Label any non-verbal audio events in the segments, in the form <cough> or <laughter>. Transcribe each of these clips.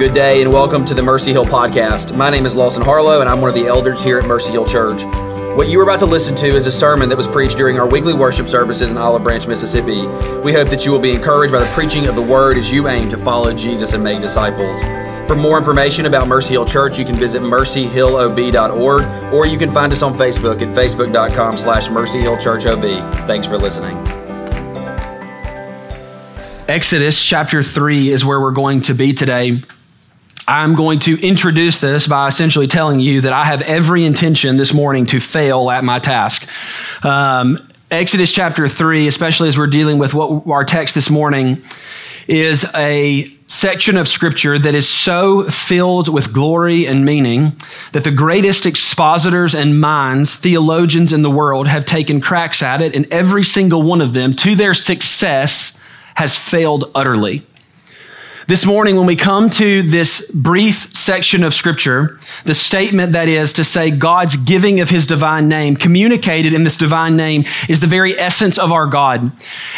Good day and welcome to the Mercy Hill podcast. My name is Lawson Harlow and I'm one of the elders here at Mercy Hill Church. What you are about to listen to is a sermon that was preached during our weekly worship services in Olive Branch, Mississippi. We hope that you will be encouraged by the preaching of the word as you aim to follow Jesus and make disciples. For more information about Mercy Hill Church, you can visit mercyhillob.org or you can find us on Facebook at facebook.com slash mercyhillchurchob. Thanks for listening. Exodus chapter 3 is where we're going to be today. I'm going to introduce this by essentially telling you that I have every intention this morning to fail at my task. Um, Exodus chapter 3, especially as we're dealing with what our text this morning, is a section of scripture that is so filled with glory and meaning that the greatest expositors and minds, theologians in the world, have taken cracks at it, and every single one of them, to their success, has failed utterly. This morning, when we come to this brief section of scripture, the statement that is to say God's giving of his divine name, communicated in this divine name, is the very essence of our God.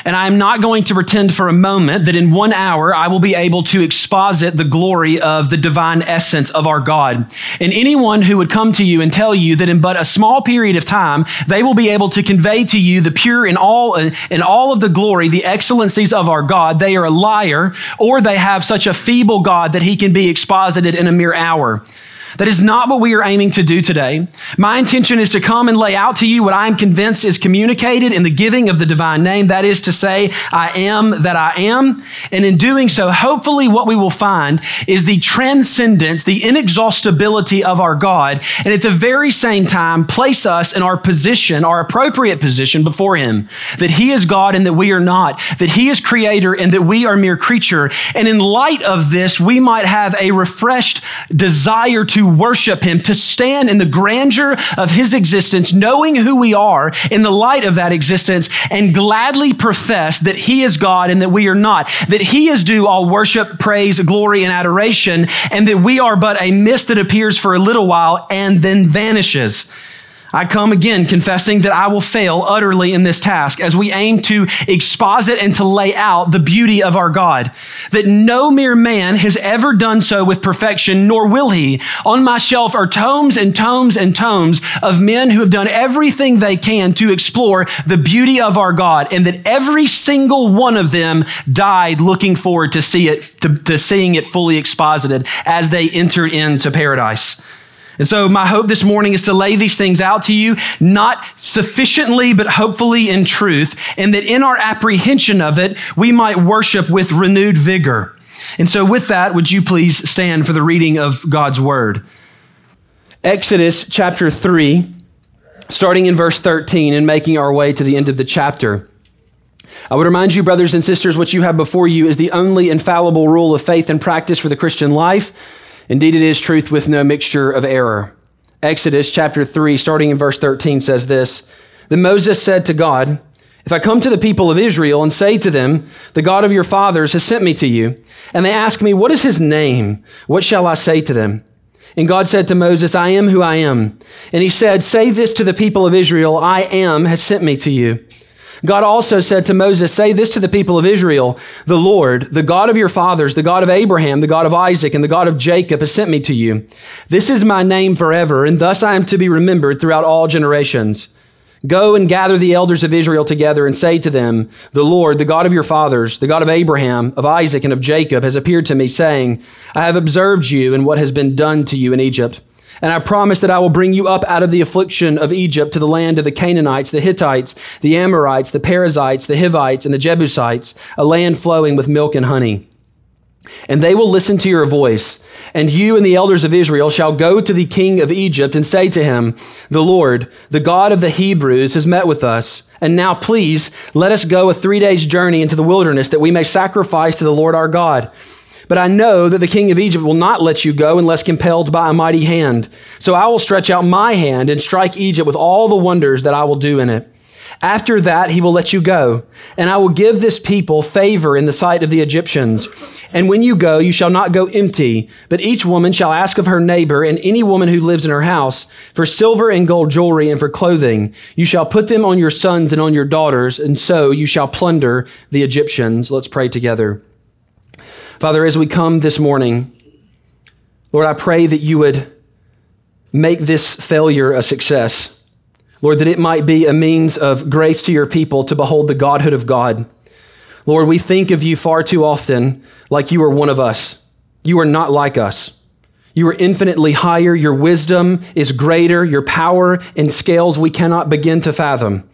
And I am not going to pretend for a moment that in one hour I will be able to exposit the glory of the divine essence of our God. And anyone who would come to you and tell you that in but a small period of time, they will be able to convey to you the pure and all, in all of the glory, the excellencies of our God, they are a liar or they have have such a feeble God that he can be exposited in a mere hour. That is not what we are aiming to do today. My intention is to come and lay out to you what I am convinced is communicated in the giving of the divine name. That is to say, I am that I am. And in doing so, hopefully what we will find is the transcendence, the inexhaustibility of our God. And at the very same time, place us in our position, our appropriate position before Him. That He is God and that we are not. That He is creator and that we are mere creature. And in light of this, we might have a refreshed desire to worship Him, to stand in the grandeur of His existence, knowing who we are in the light of that existence, and gladly profess that He is God and that we are not, that He is due all worship, praise, glory, and adoration, and that we are but a mist that appears for a little while and then vanishes. I come again confessing that I will fail utterly in this task as we aim to exposit and to lay out the beauty of our God. That no mere man has ever done so with perfection, nor will he. On my shelf are tomes and tomes and tomes of men who have done everything they can to explore the beauty of our God, and that every single one of them died looking forward to see it, to, to seeing it fully exposited as they entered into paradise. And so, my hope this morning is to lay these things out to you, not sufficiently, but hopefully in truth, and that in our apprehension of it, we might worship with renewed vigor. And so, with that, would you please stand for the reading of God's word? Exodus chapter 3, starting in verse 13 and making our way to the end of the chapter. I would remind you, brothers and sisters, what you have before you is the only infallible rule of faith and practice for the Christian life. Indeed, it is truth with no mixture of error. Exodus chapter 3, starting in verse 13, says this Then Moses said to God, If I come to the people of Israel and say to them, The God of your fathers has sent me to you, and they ask me, What is his name? What shall I say to them? And God said to Moses, I am who I am. And he said, Say this to the people of Israel, I am has sent me to you. God also said to Moses, Say this to the people of Israel The Lord, the God of your fathers, the God of Abraham, the God of Isaac, and the God of Jacob has sent me to you. This is my name forever, and thus I am to be remembered throughout all generations. Go and gather the elders of Israel together and say to them, The Lord, the God of your fathers, the God of Abraham, of Isaac, and of Jacob, has appeared to me, saying, I have observed you and what has been done to you in Egypt. And I promise that I will bring you up out of the affliction of Egypt to the land of the Canaanites, the Hittites, the Amorites, the Perizzites, the Hivites, and the Jebusites, a land flowing with milk and honey. And they will listen to your voice. And you and the elders of Israel shall go to the king of Egypt and say to him, The Lord, the God of the Hebrews, has met with us. And now, please, let us go a three days' journey into the wilderness that we may sacrifice to the Lord our God. But I know that the king of Egypt will not let you go unless compelled by a mighty hand. So I will stretch out my hand and strike Egypt with all the wonders that I will do in it. After that, he will let you go, and I will give this people favor in the sight of the Egyptians. And when you go, you shall not go empty, but each woman shall ask of her neighbor and any woman who lives in her house for silver and gold jewelry and for clothing. You shall put them on your sons and on your daughters, and so you shall plunder the Egyptians. Let's pray together. Father, as we come this morning, Lord, I pray that you would make this failure a success. Lord, that it might be a means of grace to your people to behold the Godhood of God. Lord, we think of you far too often like you are one of us. You are not like us. You are infinitely higher. Your wisdom is greater. Your power in scales we cannot begin to fathom.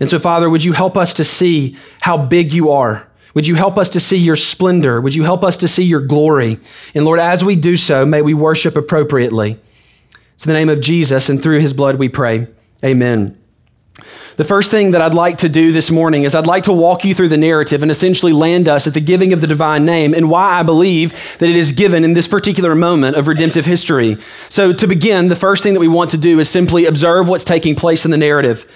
And so, Father, would you help us to see how big you are? Would you help us to see your splendor? Would you help us to see your glory? And Lord, as we do so, may we worship appropriately. It's in the name of Jesus and through his blood we pray. Amen. The first thing that I'd like to do this morning is I'd like to walk you through the narrative and essentially land us at the giving of the divine name and why I believe that it is given in this particular moment of redemptive history. So, to begin, the first thing that we want to do is simply observe what's taking place in the narrative.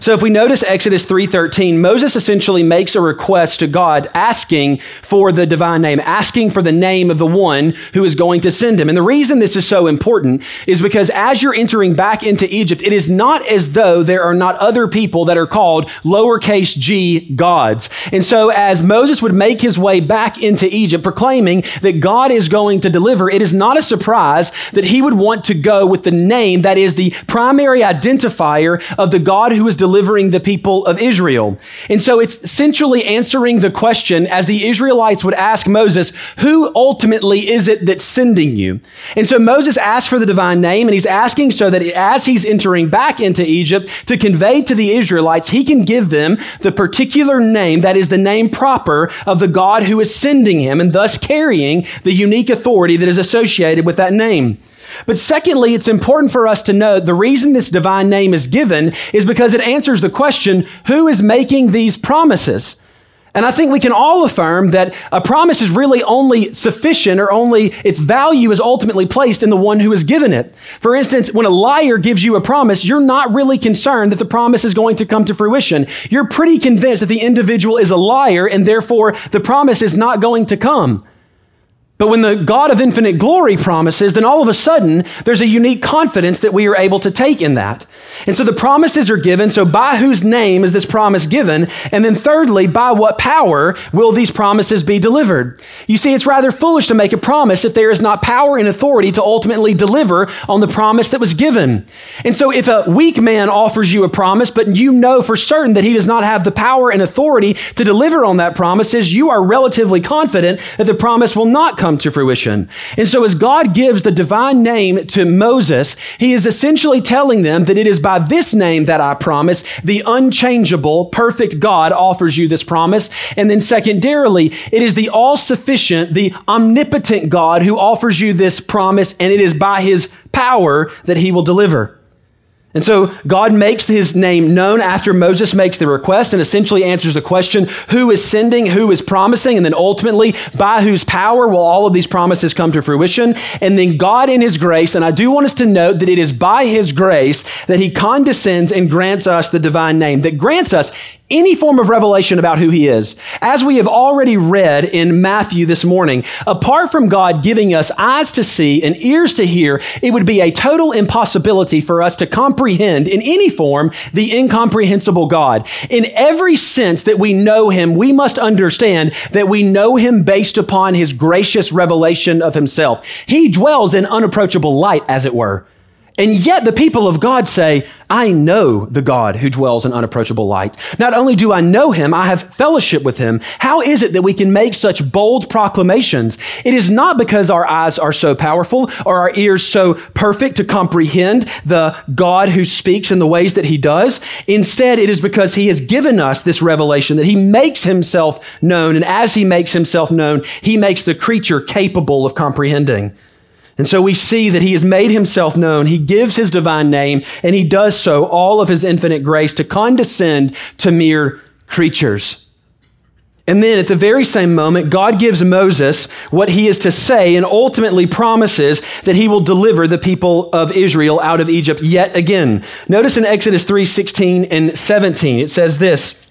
So if we notice Exodus 3:13, Moses essentially makes a request to God asking for the divine name, asking for the name of the one who is going to send him. And the reason this is so important is because as you're entering back into Egypt, it is not as though there are not other people that are called lowercase g gods. And so as Moses would make his way back into Egypt proclaiming that God is going to deliver, it is not a surprise that he would want to go with the name that is the primary identifier of the God who is delivering the people of Israel. And so it's essentially answering the question as the Israelites would ask Moses, who ultimately is it that's sending you? And so Moses asks for the divine name and he's asking so that as he's entering back into Egypt to convey to the Israelites, he can give them the particular name that is the name proper of the God who is sending him and thus carrying the unique authority that is associated with that name. But secondly, it's important for us to know the reason this divine name is given is because it answers the question who is making these promises? And I think we can all affirm that a promise is really only sufficient or only its value is ultimately placed in the one who has given it. For instance, when a liar gives you a promise, you're not really concerned that the promise is going to come to fruition. You're pretty convinced that the individual is a liar and therefore the promise is not going to come. But when the God of infinite glory promises, then all of a sudden there's a unique confidence that we are able to take in that. And so the promises are given. So by whose name is this promise given? And then thirdly, by what power will these promises be delivered? You see, it's rather foolish to make a promise if there is not power and authority to ultimately deliver on the promise that was given. And so if a weak man offers you a promise, but you know for certain that he does not have the power and authority to deliver on that promise, you are relatively confident that the promise will not come come to fruition. And so, as God gives the divine name to Moses, he is essentially telling them that it is by this name that I promise, the unchangeable, perfect God offers you this promise. And then, secondarily, it is the all sufficient, the omnipotent God who offers you this promise, and it is by his power that he will deliver. And so God makes his name known after Moses makes the request and essentially answers the question who is sending, who is promising, and then ultimately by whose power will all of these promises come to fruition. And then God in his grace, and I do want us to note that it is by his grace that he condescends and grants us the divine name, that grants us any form of revelation about who he is. As we have already read in Matthew this morning, apart from God giving us eyes to see and ears to hear, it would be a total impossibility for us to comprehend in any form the incomprehensible God. In every sense that we know him, we must understand that we know him based upon his gracious revelation of himself. He dwells in unapproachable light, as it were. And yet the people of God say, I know the God who dwells in unapproachable light. Not only do I know him, I have fellowship with him. How is it that we can make such bold proclamations? It is not because our eyes are so powerful or our ears so perfect to comprehend the God who speaks in the ways that he does. Instead, it is because he has given us this revelation that he makes himself known. And as he makes himself known, he makes the creature capable of comprehending. And so we see that he has made himself known. He gives his divine name, and he does so all of his infinite grace to condescend to mere creatures. And then at the very same moment, God gives Moses what he is to say and ultimately promises that he will deliver the people of Israel out of Egypt yet again. Notice in Exodus 3 16 and 17, it says this.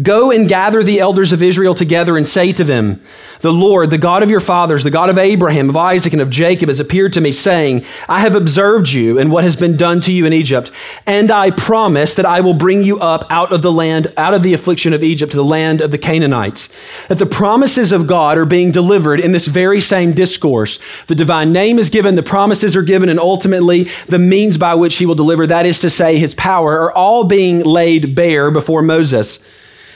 Go and gather the elders of Israel together and say to them, The Lord, the God of your fathers, the God of Abraham, of Isaac, and of Jacob, has appeared to me, saying, I have observed you and what has been done to you in Egypt, and I promise that I will bring you up out of the land, out of the affliction of Egypt, to the land of the Canaanites. That the promises of God are being delivered in this very same discourse. The divine name is given, the promises are given, and ultimately the means by which he will deliver, that is to say, his power, are all being laid bare before Moses.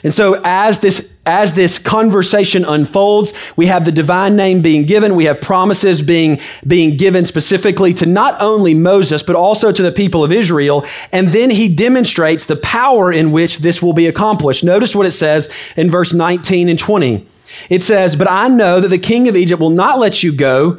And so as this as this conversation unfolds, we have the divine name being given, we have promises being being given specifically to not only Moses but also to the people of Israel, and then he demonstrates the power in which this will be accomplished. Notice what it says in verse 19 and 20. It says, But I know that the king of Egypt will not let you go.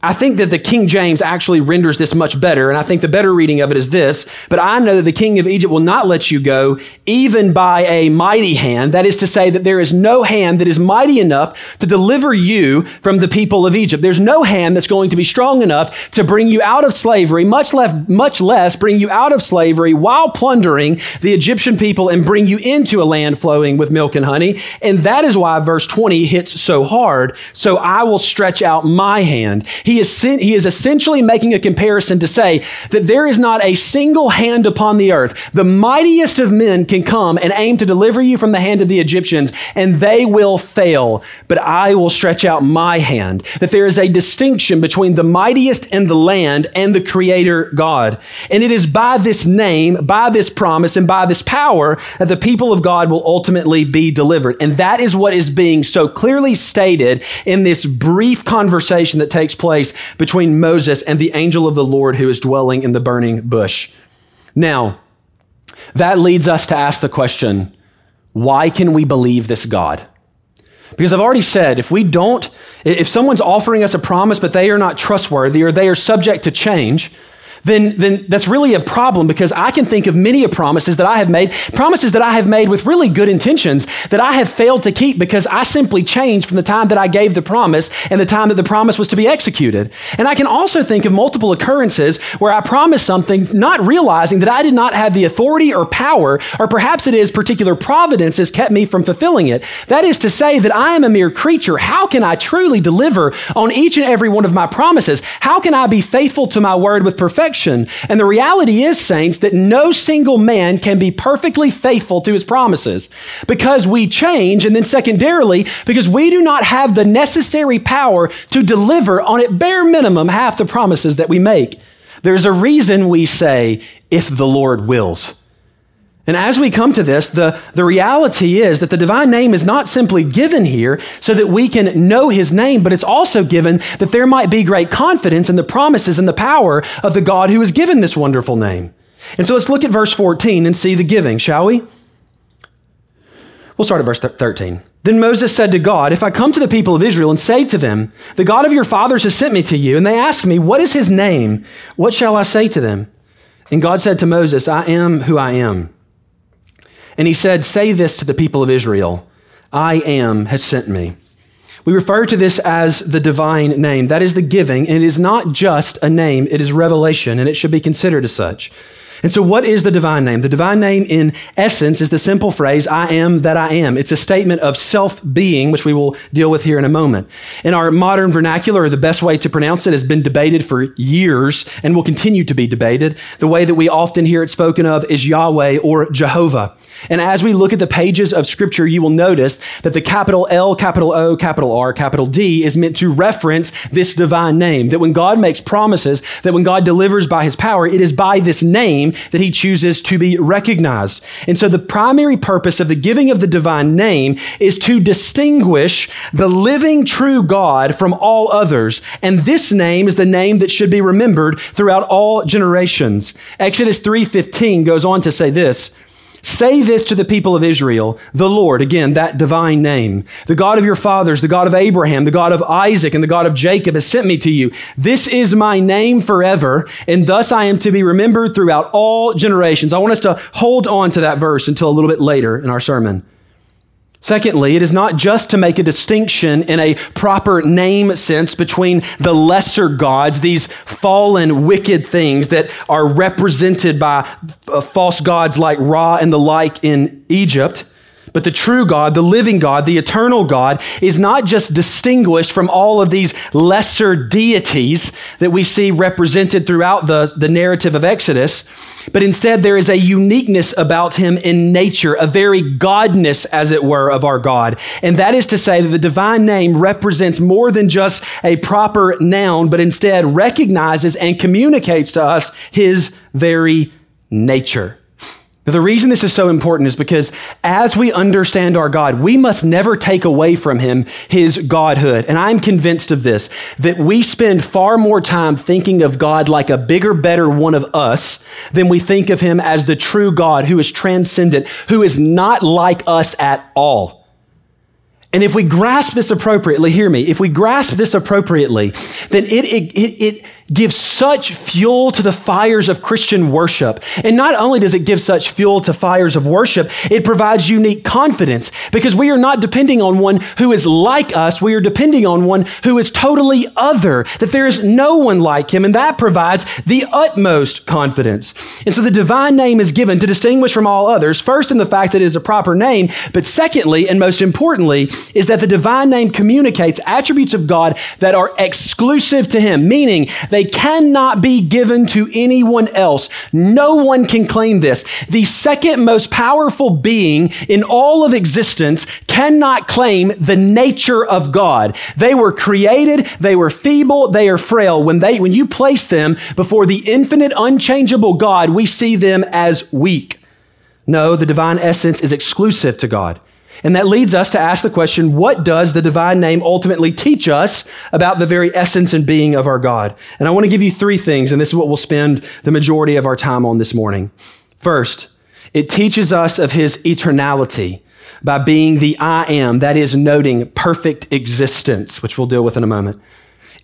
I think that the King James actually renders this much better, and I think the better reading of it is this. But I know that the king of Egypt will not let you go, even by a mighty hand. That is to say, that there is no hand that is mighty enough to deliver you from the people of Egypt. There's no hand that's going to be strong enough to bring you out of slavery, much less, much less bring you out of slavery while plundering the Egyptian people and bring you into a land flowing with milk and honey. And that is why verse 20 hits so hard. So I will stretch out my hand. He is, he is essentially making a comparison to say that there is not a single hand upon the earth. The mightiest of men can come and aim to deliver you from the hand of the Egyptians, and they will fail. But I will stretch out my hand. That there is a distinction between the mightiest in the land and the Creator God. And it is by this name, by this promise, and by this power that the people of God will ultimately be delivered. And that is what is being so clearly stated in this brief conversation that takes place place between Moses and the angel of the Lord who is dwelling in the burning bush. Now, that leads us to ask the question why can we believe this God? Because I've already said, if we don't, if someone's offering us a promise, but they are not trustworthy or they are subject to change, then, then that's really a problem because I can think of many promises that I have made, promises that I have made with really good intentions that I have failed to keep because I simply changed from the time that I gave the promise and the time that the promise was to be executed. And I can also think of multiple occurrences where I promised something not realizing that I did not have the authority or power, or perhaps it is particular providence has kept me from fulfilling it. That is to say that I am a mere creature. How can I truly deliver on each and every one of my promises? How can I be faithful to my word with perfection? And the reality is, saints, that no single man can be perfectly faithful to his promises because we change. And then, secondarily, because we do not have the necessary power to deliver on at bare minimum half the promises that we make. There's a reason we say, if the Lord wills. And as we come to this, the, the reality is that the divine name is not simply given here so that we can know his name, but it's also given that there might be great confidence in the promises and the power of the God who has given this wonderful name. And so let's look at verse 14 and see the giving, shall we? We'll start at verse 13. Then Moses said to God, If I come to the people of Israel and say to them, The God of your fathers has sent me to you, and they ask me, What is his name? What shall I say to them? And God said to Moses, I am who I am. And he said, Say this to the people of Israel I am has sent me. We refer to this as the divine name. That is the giving, and it is not just a name, it is revelation, and it should be considered as such. And so, what is the divine name? The divine name, in essence, is the simple phrase, I am that I am. It's a statement of self being, which we will deal with here in a moment. In our modern vernacular, the best way to pronounce it has been debated for years and will continue to be debated. The way that we often hear it spoken of is Yahweh or Jehovah. And as we look at the pages of Scripture, you will notice that the capital L, capital O, capital R, capital D is meant to reference this divine name. That when God makes promises, that when God delivers by his power, it is by this name name that he chooses to be recognized. And so the primary purpose of the giving of the divine name is to distinguish the living true God from all others. And this name is the name that should be remembered throughout all generations. Exodus 3:15 goes on to say this, Say this to the people of Israel the Lord, again, that divine name, the God of your fathers, the God of Abraham, the God of Isaac, and the God of Jacob has sent me to you. This is my name forever, and thus I am to be remembered throughout all generations. I want us to hold on to that verse until a little bit later in our sermon. Secondly, it is not just to make a distinction in a proper name sense between the lesser gods, these fallen, wicked things that are represented by uh, false gods like Ra and the like in Egypt. But the true God, the living God, the eternal God, is not just distinguished from all of these lesser deities that we see represented throughout the, the narrative of Exodus, but instead there is a uniqueness about him in nature, a very godness, as it were, of our God. And that is to say that the divine name represents more than just a proper noun, but instead recognizes and communicates to us his very nature. The reason this is so important is because as we understand our God, we must never take away from him his godhood. And I'm convinced of this that we spend far more time thinking of God like a bigger, better one of us than we think of him as the true God who is transcendent, who is not like us at all. And if we grasp this appropriately, hear me, if we grasp this appropriately, then it, it, it, it gives such fuel to the fires of Christian worship. And not only does it give such fuel to fires of worship, it provides unique confidence because we are not depending on one who is like us. We are depending on one who is totally other, that there is no one like him. And that provides the utmost confidence. And so the divine name is given to distinguish from all others, first in the fact that it is a proper name, but secondly, and most importantly, is that the divine name communicates attributes of God that are exclusive to him, meaning that they cannot be given to anyone else. No one can claim this. The second most powerful being in all of existence cannot claim the nature of God. They were created, they were feeble, they are frail. When they when you place them before the infinite unchangeable God, we see them as weak. No, the divine essence is exclusive to God. And that leads us to ask the question what does the divine name ultimately teach us about the very essence and being of our God? And I want to give you three things, and this is what we'll spend the majority of our time on this morning. First, it teaches us of his eternality by being the I am, that is, noting perfect existence, which we'll deal with in a moment.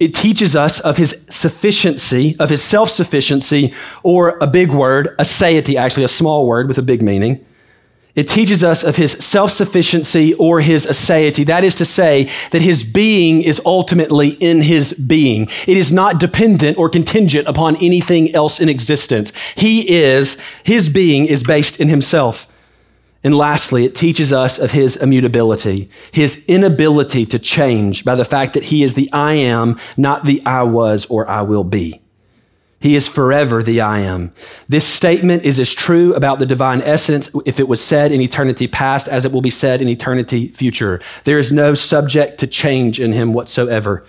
It teaches us of his sufficiency, of his self sufficiency, or a big word, aseity, actually, a small word with a big meaning. It teaches us of his self sufficiency or his aseity. That is to say, that his being is ultimately in his being. It is not dependent or contingent upon anything else in existence. He is, his being is based in himself. And lastly, it teaches us of his immutability, his inability to change by the fact that he is the I am, not the I was or I will be. He is forever the I am. This statement is as true about the divine essence if it was said in eternity past as it will be said in eternity future. There is no subject to change in him whatsoever.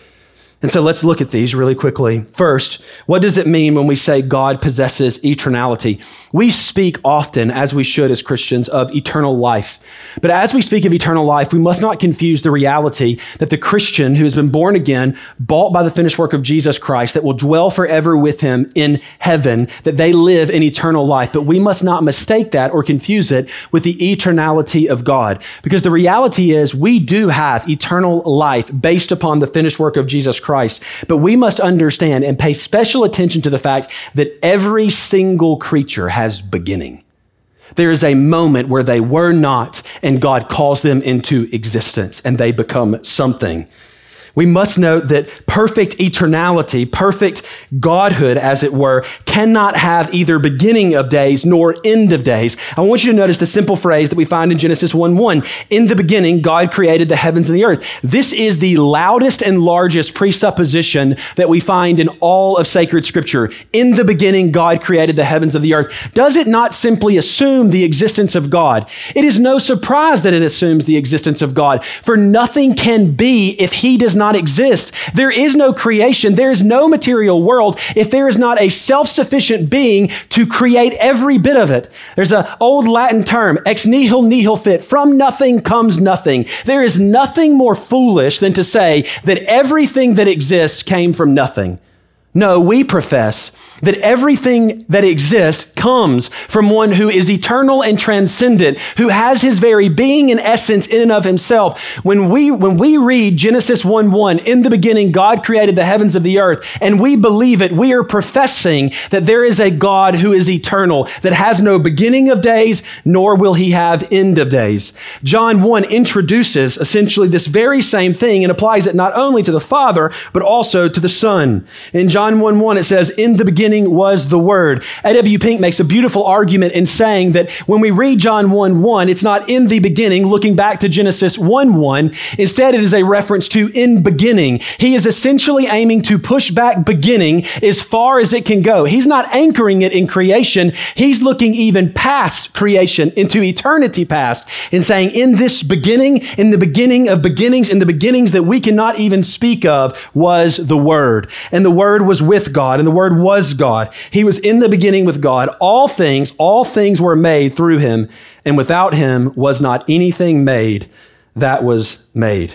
And so let's look at these really quickly. First, what does it mean when we say God possesses eternality? We speak often, as we should as Christians, of eternal life. But as we speak of eternal life, we must not confuse the reality that the Christian who has been born again, bought by the finished work of Jesus Christ, that will dwell forever with him in heaven, that they live in eternal life. But we must not mistake that or confuse it with the eternality of God. Because the reality is we do have eternal life based upon the finished work of Jesus Christ. But we must understand and pay special attention to the fact that every single creature has beginning. There is a moment where they were not, and God calls them into existence, and they become something we must note that perfect eternality, perfect godhood, as it were, cannot have either beginning of days nor end of days. I want you to notice the simple phrase that we find in Genesis 1 1. In the beginning, God created the heavens and the earth. This is the loudest and largest presupposition that we find in all of sacred scripture. In the beginning, God created the heavens of the earth. Does it not simply assume the existence of God? It is no surprise that it assumes the existence of God, for nothing can be if He does not not exist. There is no creation. There is no material world if there is not a self sufficient being to create every bit of it. There's an old Latin term, ex nihilo nihil fit. From nothing comes nothing. There is nothing more foolish than to say that everything that exists came from nothing. No, we profess that everything that exists comes from one who is eternal and transcendent, who has his very being and essence in and of himself. When we, when we read Genesis 1 1, in the beginning, God created the heavens of the earth, and we believe it, we are professing that there is a God who is eternal, that has no beginning of days, nor will he have end of days. John 1 introduces essentially this very same thing and applies it not only to the Father, but also to the Son. In John 1 1, it says, In the beginning, beginning was the Word. A.W. Pink makes a beautiful argument in saying that when we read John 1 1, it's not in the beginning, looking back to Genesis 1 1. Instead, it is a reference to in beginning. He is essentially aiming to push back beginning as far as it can go. He's not anchoring it in creation, he's looking even past creation into eternity past and saying, in this beginning, in the beginning of beginnings, in the beginnings that we cannot even speak of, was the Word. And the Word was with God, and the Word was God. He was in the beginning with God. All things, all things were made through him, and without him was not anything made that was made.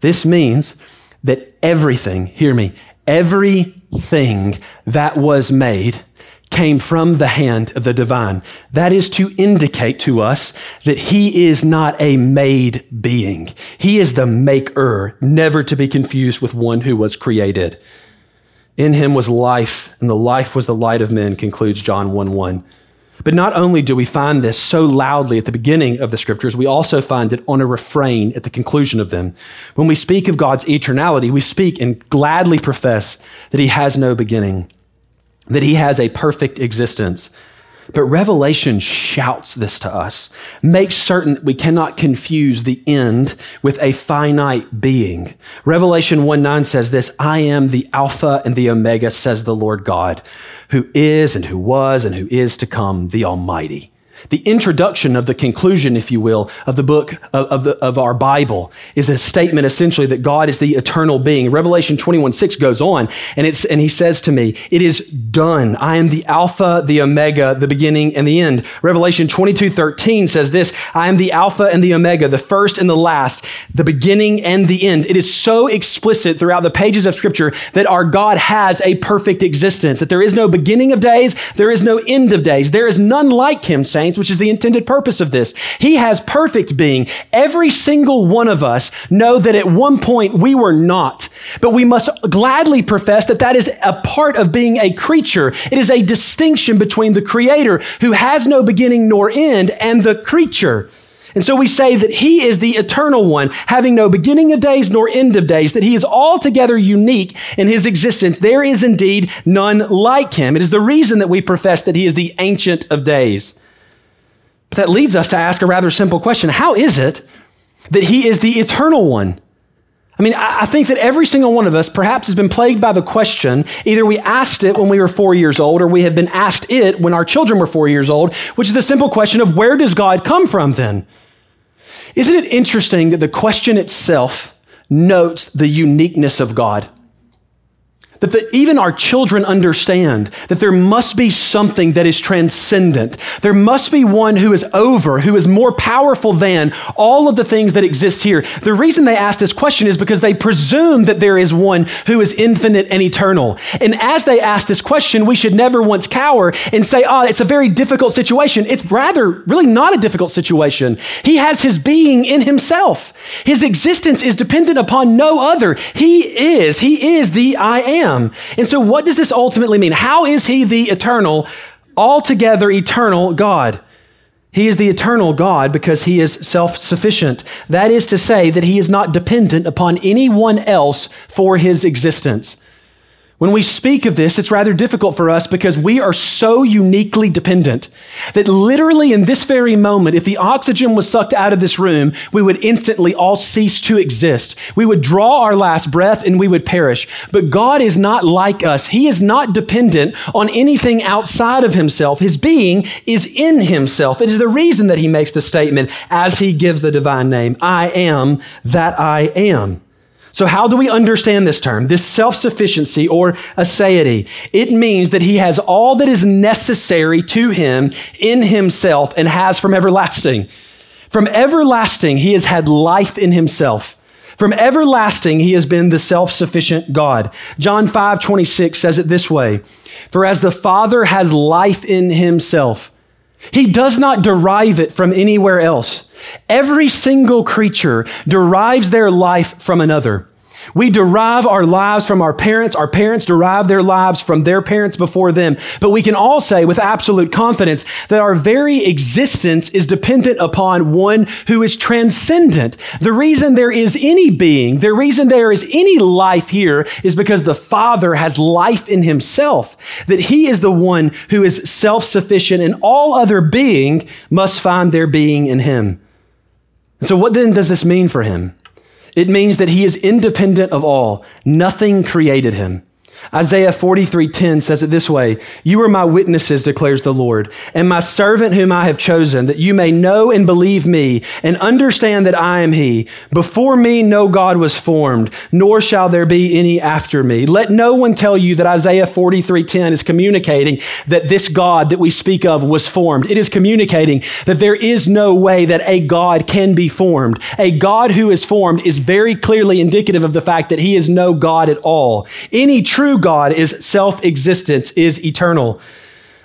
This means that everything, hear me, everything that was made came from the hand of the divine. That is to indicate to us that he is not a made being. He is the maker, never to be confused with one who was created. In him was life, and the life was the light of men, concludes John 1 1. But not only do we find this so loudly at the beginning of the scriptures, we also find it on a refrain at the conclusion of them. When we speak of God's eternality, we speak and gladly profess that he has no beginning, that he has a perfect existence. But Revelation shouts this to us, makes certain that we cannot confuse the end with a finite being. Revelation 1 9 says this I am the Alpha and the Omega, says the Lord God, who is and who was and who is to come, the Almighty the introduction of the conclusion, if you will, of the book of, of, the, of, our Bible is a statement essentially that God is the eternal being. Revelation 21 6 goes on, and, it's, and he says to me, It is done. I am the Alpha, the Omega, the beginning and the end. Revelation 22 13 says this I am the Alpha and the Omega, the first and the last, the beginning and the end. It is so explicit throughout the pages of Scripture that our God has a perfect existence, that there is no beginning of days, there is no end of days. There is none like him, saints which is the intended purpose of this. He has perfect being. Every single one of us know that at one point we were not, but we must gladly profess that that is a part of being a creature. It is a distinction between the creator who has no beginning nor end and the creature. And so we say that he is the eternal one, having no beginning of days nor end of days, that he is altogether unique in his existence. There is indeed none like him. It is the reason that we profess that he is the ancient of days. But that leads us to ask a rather simple question How is it that He is the eternal one? I mean, I think that every single one of us perhaps has been plagued by the question either we asked it when we were four years old or we have been asked it when our children were four years old, which is the simple question of where does God come from then? Isn't it interesting that the question itself notes the uniqueness of God? That the, even our children understand that there must be something that is transcendent. There must be one who is over, who is more powerful than all of the things that exist here. The reason they ask this question is because they presume that there is one who is infinite and eternal. And as they ask this question, we should never once cower and say, oh, it's a very difficult situation. It's rather really not a difficult situation. He has his being in himself. His existence is dependent upon no other. He is, he is the I am. And so, what does this ultimately mean? How is he the eternal, altogether eternal God? He is the eternal God because he is self sufficient. That is to say, that he is not dependent upon anyone else for his existence. When we speak of this, it's rather difficult for us because we are so uniquely dependent that literally in this very moment, if the oxygen was sucked out of this room, we would instantly all cease to exist. We would draw our last breath and we would perish. But God is not like us. He is not dependent on anything outside of himself. His being is in himself. It is the reason that he makes the statement as he gives the divine name, I am that I am. So, how do we understand this term, this self sufficiency or aseity? It means that he has all that is necessary to him in himself and has from everlasting. From everlasting, he has had life in himself. From everlasting, he has been the self sufficient God. John 5 26 says it this way For as the Father has life in himself, he does not derive it from anywhere else. Every single creature derives their life from another. We derive our lives from our parents. Our parents derive their lives from their parents before them. But we can all say with absolute confidence that our very existence is dependent upon one who is transcendent. The reason there is any being, the reason there is any life here is because the Father has life in himself, that he is the one who is self sufficient, and all other being must find their being in him. so, what then does this mean for him? It means that he is independent of all. Nothing created him. Isaiah 43:10 says it this way, "You are my witnesses," declares the Lord, "and my servant whom I have chosen, that you may know and believe me and understand that I am he. Before me no God was formed, nor shall there be any after me." Let no one tell you that Isaiah 43:10 is communicating that this God that we speak of was formed. It is communicating that there is no way that a God can be formed. A God who is formed is very clearly indicative of the fact that he is no God at all. Any true true God is self existence, is eternal.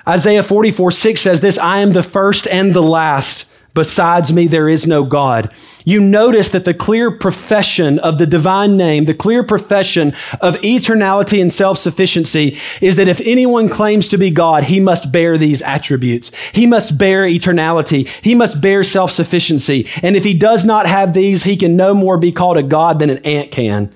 Isaiah 44 6 says this I am the first and the last. Besides me, there is no God. You notice that the clear profession of the divine name, the clear profession of eternality and self sufficiency is that if anyone claims to be God, he must bear these attributes. He must bear eternality. He must bear self sufficiency. And if he does not have these, he can no more be called a God than an ant can.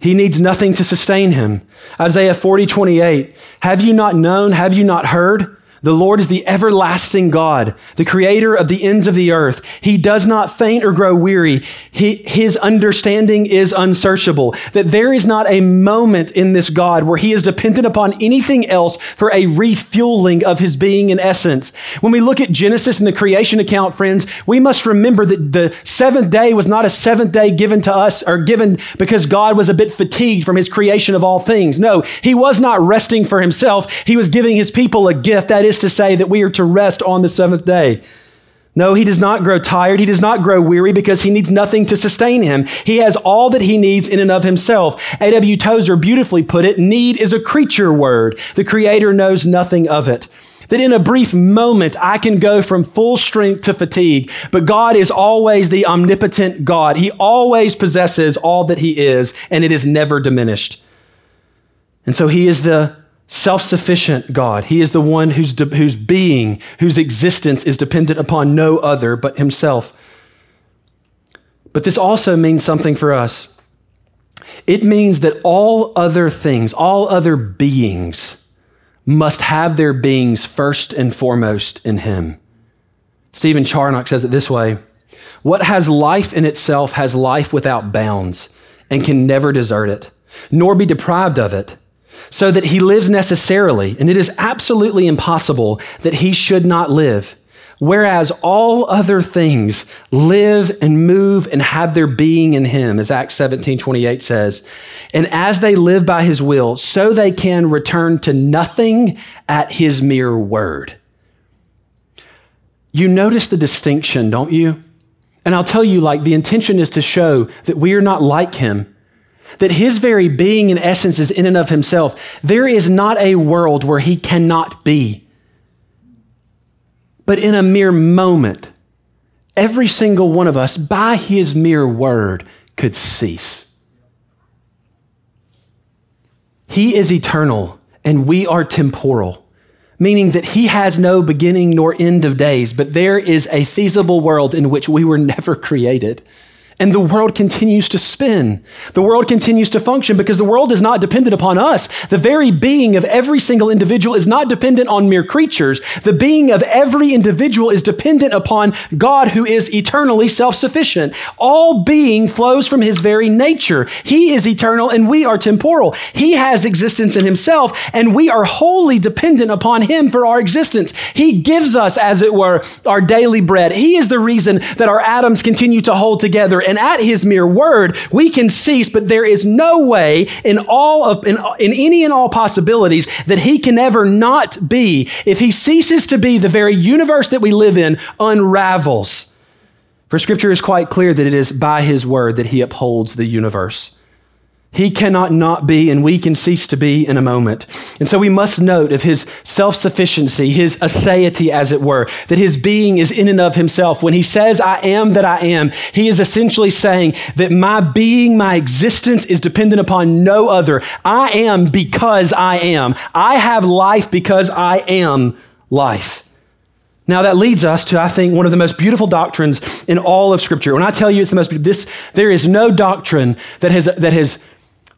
He needs nothing to sustain him. Isaiah 40, 28. Have you not known? Have you not heard? The Lord is the everlasting God, the creator of the ends of the earth. He does not faint or grow weary. He, his understanding is unsearchable. That there is not a moment in this God where he is dependent upon anything else for a refueling of his being and essence. When we look at Genesis and the creation account, friends, we must remember that the seventh day was not a seventh day given to us or given because God was a bit fatigued from his creation of all things. No, he was not resting for himself. He was giving his people a gift that is to say that we are to rest on the seventh day. No, he does not grow tired. He does not grow weary because he needs nothing to sustain him. He has all that he needs in and of himself. A.W. Tozer beautifully put it need is a creature word. The creator knows nothing of it. That in a brief moment, I can go from full strength to fatigue, but God is always the omnipotent God. He always possesses all that he is, and it is never diminished. And so he is the self sufficient God. He is the one whose, de- whose being, whose existence is dependent upon no other but himself. But this also means something for us. It means that all other things, all other beings, must have their beings first and foremost in Him. Stephen Charnock says it this way What has life in itself has life without bounds and can never desert it, nor be deprived of it so that he lives necessarily, and it is absolutely impossible that he should not live. Whereas all other things live and move and have their being in him, as Acts 17 28 says. And as they live by his will, so they can return to nothing at his mere word. You notice the distinction, don't you? And I'll tell you, like, the intention is to show that we are not like him that his very being and essence is in and of himself. There is not a world where he cannot be. But in a mere moment, every single one of us, by his mere word, could cease. He is eternal and we are temporal, meaning that he has no beginning nor end of days, but there is a feasible world in which we were <laughs> never created. And the world continues to spin. The world continues to function because the world is not dependent upon us. The very being of every single individual is not dependent on mere creatures. The being of every individual is dependent upon God who is eternally self sufficient. All being flows from his very nature. He is eternal and we are temporal. He has existence in himself and we are wholly dependent upon him for our existence. He gives us, as it were, our daily bread. He is the reason that our atoms continue to hold together and at his mere word, we can cease, but there is no way in all of, in, in any and all possibilities that he can ever not be. If he ceases to be, the very universe that we live in unravels. For scripture is quite clear that it is by his word that he upholds the universe. He cannot not be, and we can cease to be in a moment. And so we must note of his self sufficiency, his aseity, as it were, that his being is in and of himself. When he says, I am that I am, he is essentially saying that my being, my existence is dependent upon no other. I am because I am. I have life because I am life. Now that leads us to, I think, one of the most beautiful doctrines in all of Scripture. When I tell you it's the most, this, there is no doctrine that has, that has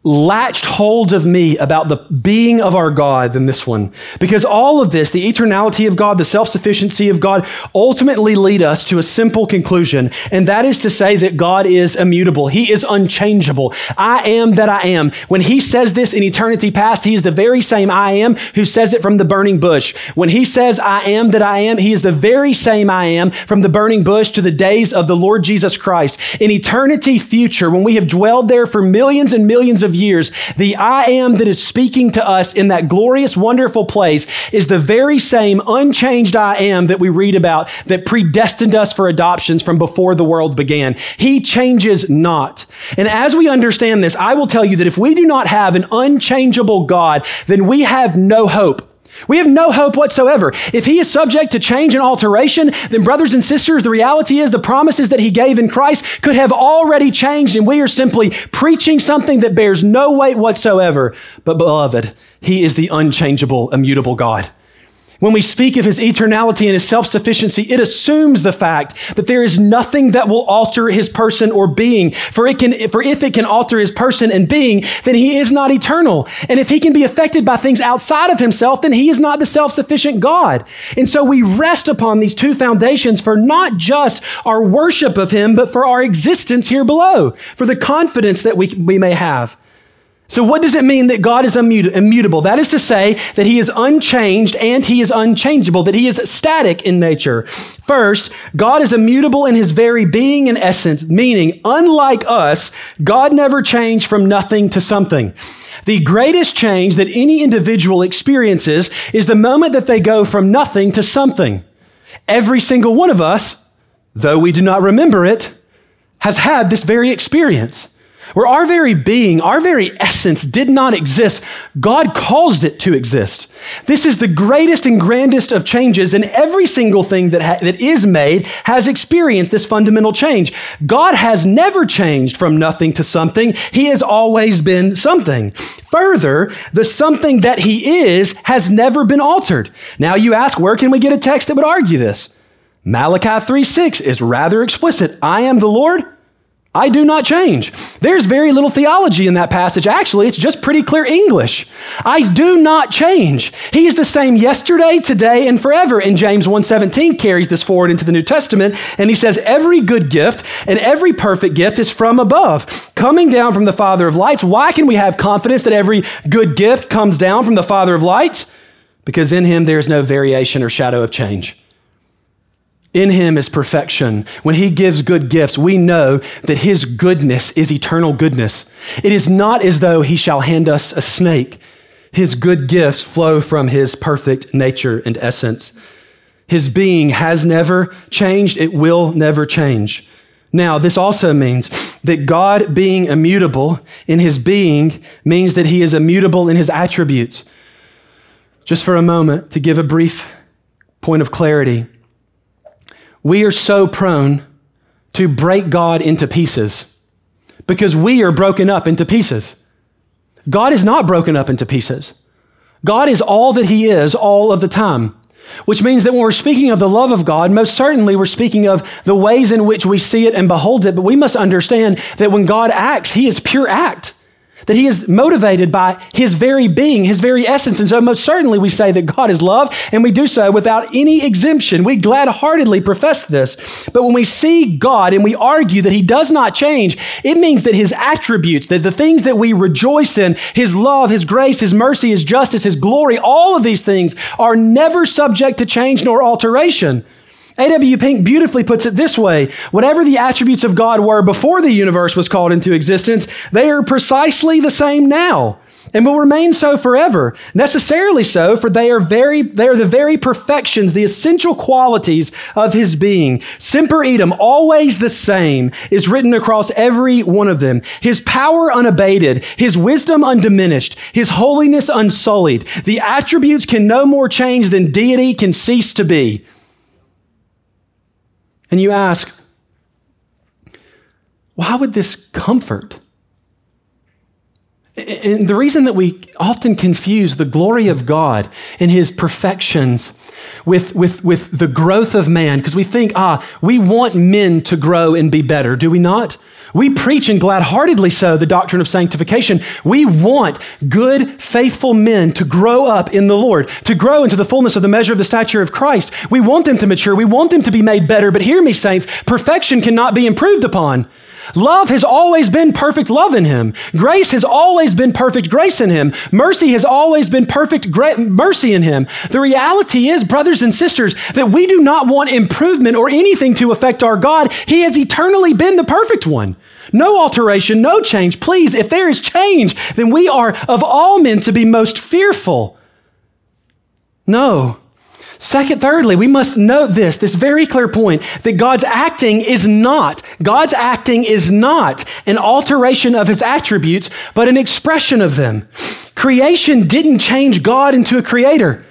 latched hold of me about the being of our God than this one. Because all of this, the eternality of God, the self sufficiency of God, ultimately lead us to a simple conclusion. And that is to say that God is immutable. He is unchangeable. I am that I am. When he says this in eternity past, he is the very same I am who says it from the burning bush. When he says I am that I am, he is the very same I am from the burning bush to the days of the Lord Jesus Christ. In eternity future, when we have dwelled there for millions and millions of of years, the I am that is speaking to us in that glorious, wonderful place is the very same unchanged I am that we read about that predestined us for adoptions from before the world began. He changes not. And as we understand this, I will tell you that if we do not have an unchangeable God, then we have no hope. We have no hope whatsoever. If he is subject to change and alteration, then, brothers and sisters, the reality is the promises that he gave in Christ could have already changed, and we are simply preaching something that bears no weight whatsoever. But, beloved, he is the unchangeable, immutable God. When we speak of his eternality and his self sufficiency, it assumes the fact that there is nothing that will alter his person or being. For, it can, for if it can alter his person and being, then he is not eternal. And if he can be affected by things outside of himself, then he is not the self sufficient God. And so we rest upon these two foundations for not just our worship of him, but for our existence here below, for the confidence that we, we may have. So, what does it mean that God is immutable? That is to say that he is unchanged and he is unchangeable, that he is static in nature. First, God is immutable in his very being and essence, meaning, unlike us, God never changed from nothing to something. The greatest change that any individual experiences is the moment that they go from nothing to something. Every single one of us, though we do not remember it, has had this very experience where our very being, our very essence did not exist, God caused it to exist. This is the greatest and grandest of changes, and every single thing that, ha- that is made has experienced this fundamental change. God has never changed from nothing to something, He has always been something. Further, the something that He is has never been altered. Now you ask, where can we get a text that would argue this? Malachi 3 6 is rather explicit. I am the Lord I do not change. There's very little theology in that passage. Actually, it's just pretty clear English. I do not change. He's the same yesterday, today, and forever. And James 1:17 carries this forward into the New Testament, and he says every good gift and every perfect gift is from above, coming down from the Father of lights. Why can we have confidence that every good gift comes down from the Father of lights? Because in him there is no variation or shadow of change. In him is perfection. When he gives good gifts, we know that his goodness is eternal goodness. It is not as though he shall hand us a snake. His good gifts flow from his perfect nature and essence. His being has never changed, it will never change. Now, this also means that God being immutable in his being means that he is immutable in his attributes. Just for a moment, to give a brief point of clarity. We are so prone to break God into pieces because we are broken up into pieces. God is not broken up into pieces. God is all that He is all of the time, which means that when we're speaking of the love of God, most certainly we're speaking of the ways in which we see it and behold it, but we must understand that when God acts, He is pure act that he is motivated by his very being, his very essence. And so, most certainly, we say that God is love, and we do so without any exemption. We glad heartedly profess this. But when we see God and we argue that he does not change, it means that his attributes, that the things that we rejoice in, his love, his grace, his mercy, his justice, his glory, all of these things are never subject to change nor alteration. A.W. Pink beautifully puts it this way whatever the attributes of God were before the universe was called into existence, they are precisely the same now. and will remain so forever. Necessarily so, for they are very they are the very perfections, the essential qualities of his being. Semper idem, always the same, is written across every one of them. His power unabated, his wisdom undiminished, his holiness unsullied. The attributes can no more change than deity can cease to be. And you ask, why would this comfort? And the reason that we often confuse the glory of God and his perfections with, with, with the growth of man, because we think, ah, we want men to grow and be better, do we not? We preach, and gladheartedly so, the doctrine of sanctification. We want good, faithful men to grow up in the Lord, to grow into the fullness of the measure of the stature of Christ. We want them to mature. We want them to be made better. But hear me, saints, perfection cannot be improved upon. Love has always been perfect love in him. Grace has always been perfect grace in him. Mercy has always been perfect gra- mercy in him. The reality is, brothers and sisters, that we do not want improvement or anything to affect our God. He has eternally been the perfect one. No alteration, no change. Please, if there is change, then we are of all men to be most fearful. No. Second, thirdly, we must note this, this very clear point that God's acting is not, God's acting is not an alteration of his attributes, but an expression of them. Creation didn't change God into a creator.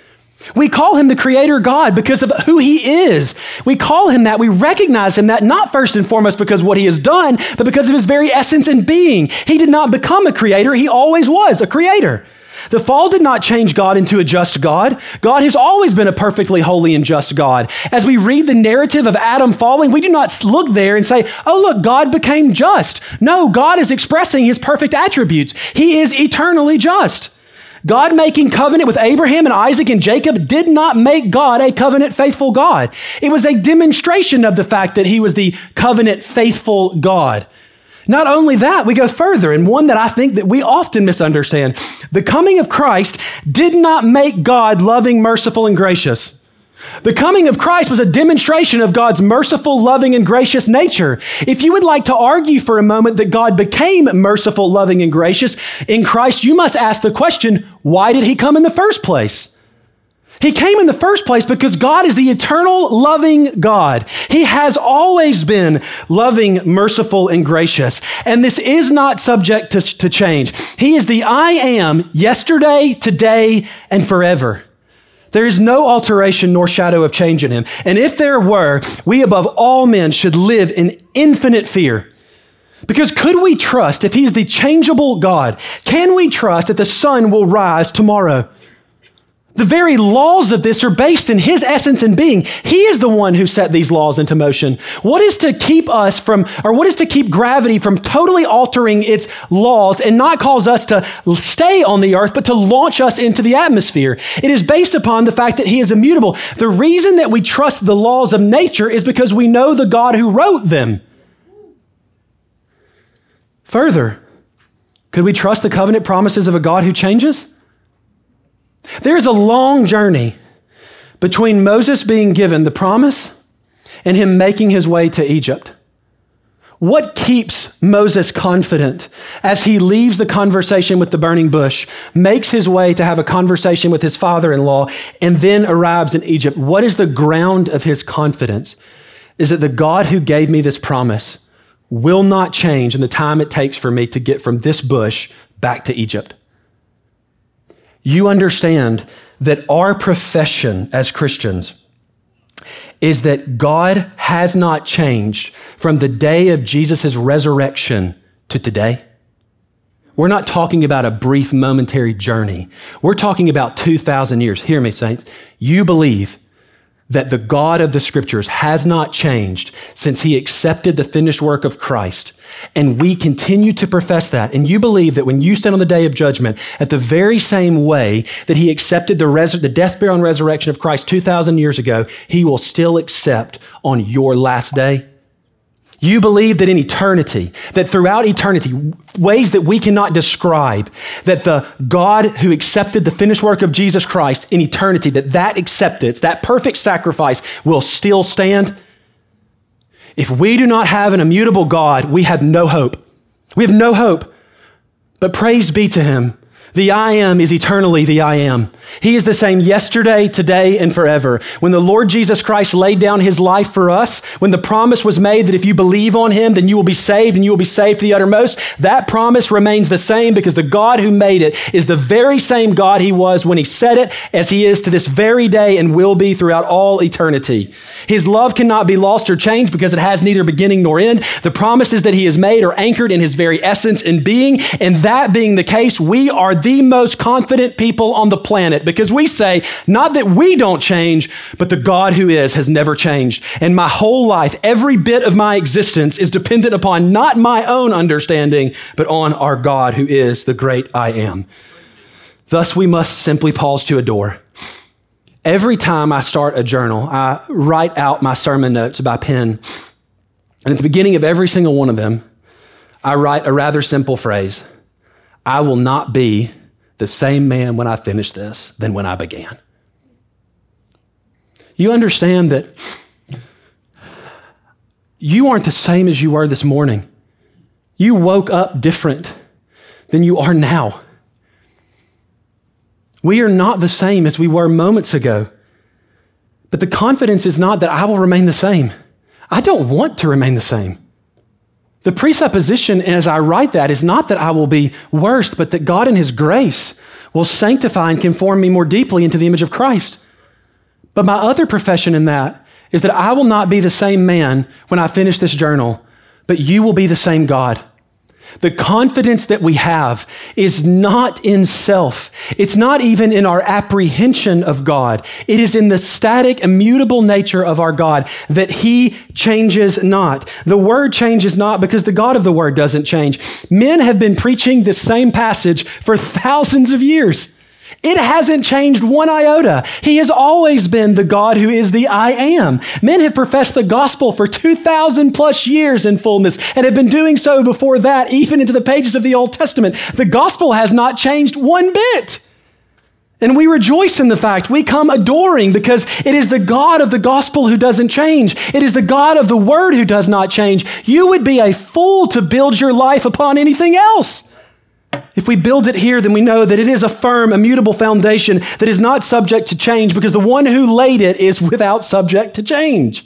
We call him the creator God because of who he is. We call him that. We recognize him that not first and foremost because of what he has done, but because of his very essence and being. He did not become a creator. He always was a creator. The fall did not change God into a just God. God has always been a perfectly holy and just God. As we read the narrative of Adam falling, we do not look there and say, oh, look, God became just. No, God is expressing his perfect attributes. He is eternally just. God making covenant with Abraham and Isaac and Jacob did not make God a covenant faithful God. It was a demonstration of the fact that he was the covenant faithful God. Not only that, we go further, and one that I think that we often misunderstand. The coming of Christ did not make God loving, merciful, and gracious. The coming of Christ was a demonstration of God's merciful, loving, and gracious nature. If you would like to argue for a moment that God became merciful, loving, and gracious in Christ, you must ask the question why did he come in the first place? He came in the first place because God is the eternal loving God. He has always been loving, merciful, and gracious. And this is not subject to, to change. He is the I am yesterday, today, and forever. There is no alteration nor shadow of change in him. And if there were, we above all men should live in infinite fear. Because could we trust, if he is the changeable God, can we trust that the sun will rise tomorrow? The very laws of this are based in his essence and being. He is the one who set these laws into motion. What is to keep us from, or what is to keep gravity from totally altering its laws and not cause us to stay on the earth, but to launch us into the atmosphere? It is based upon the fact that he is immutable. The reason that we trust the laws of nature is because we know the God who wrote them. Further, could we trust the covenant promises of a God who changes? There's a long journey between Moses being given the promise and him making his way to Egypt. What keeps Moses confident as he leaves the conversation with the burning bush, makes his way to have a conversation with his father in law, and then arrives in Egypt? What is the ground of his confidence? Is that the God who gave me this promise will not change in the time it takes for me to get from this bush back to Egypt you understand that our profession as Christians is that God has not changed from the day of Jesus' resurrection to today. We're not talking about a brief momentary journey. We're talking about 2,000 years. Hear me, saints. You believe that the God of the scriptures has not changed since he accepted the finished work of Christ. And we continue to profess that. And you believe that when you stand on the day of judgment, at the very same way that he accepted the, res- the death, burial, and resurrection of Christ 2,000 years ago, he will still accept on your last day. You believe that in eternity, that throughout eternity, ways that we cannot describe, that the God who accepted the finished work of Jesus Christ in eternity, that that acceptance, that perfect sacrifice will still stand. If we do not have an immutable God, we have no hope. We have no hope. But praise be to him The I am is eternally the I am. He is the same yesterday, today, and forever. When the Lord Jesus Christ laid down his life for us, when the promise was made that if you believe on him, then you will be saved and you will be saved to the uttermost, that promise remains the same because the God who made it is the very same God he was when he said it as he is to this very day and will be throughout all eternity. His love cannot be lost or changed because it has neither beginning nor end. The promises that he has made are anchored in his very essence and being, and that being the case, we are the most confident people on the planet because we say, not that we don't change, but the God who is has never changed. And my whole life, every bit of my existence is dependent upon not my own understanding, but on our God who is the great I am. Thus, we must simply pause to adore. Every time I start a journal, I write out my sermon notes by pen. And at the beginning of every single one of them, I write a rather simple phrase I will not be the same man when I finish this than when I began. You understand that you aren't the same as you were this morning. You woke up different than you are now. We are not the same as we were moments ago. But the confidence is not that I will remain the same. I don't want to remain the same. The presupposition as I write that is not that I will be worse, but that God in His grace will sanctify and conform me more deeply into the image of Christ. But my other profession in that is that I will not be the same man when I finish this journal, but you will be the same God. The confidence that we have is not in self. It's not even in our apprehension of God. It is in the static, immutable nature of our God that He changes not. The Word changes not because the God of the Word doesn't change. Men have been preaching the same passage for thousands of years. It hasn't changed one iota. He has always been the God who is the I am. Men have professed the gospel for 2,000 plus years in fullness and have been doing so before that, even into the pages of the Old Testament. The gospel has not changed one bit. And we rejoice in the fact we come adoring because it is the God of the gospel who doesn't change. It is the God of the word who does not change. You would be a fool to build your life upon anything else. If we build it here, then we know that it is a firm, immutable foundation that is not subject to change because the one who laid it is without subject to change.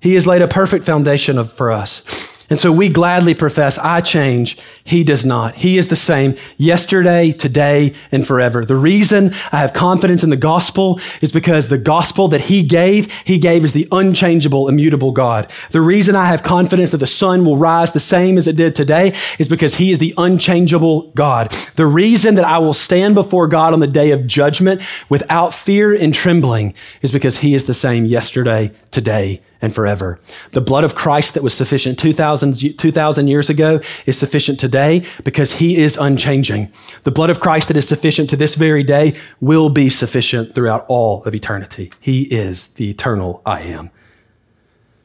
He has laid a perfect foundation of, for us. And so we gladly profess, I change, he does not. He is the same yesterday, today, and forever. The reason I have confidence in the gospel is because the gospel that he gave, he gave as the unchangeable, immutable God. The reason I have confidence that the sun will rise the same as it did today is because he is the unchangeable God. The reason that I will stand before God on the day of judgment without fear and trembling is because he is the same yesterday, today, and forever. The blood of Christ that was sufficient 2,000, 2,000 years ago is sufficient today because he is unchanging. The blood of Christ that is sufficient to this very day will be sufficient throughout all of eternity. He is the eternal I am.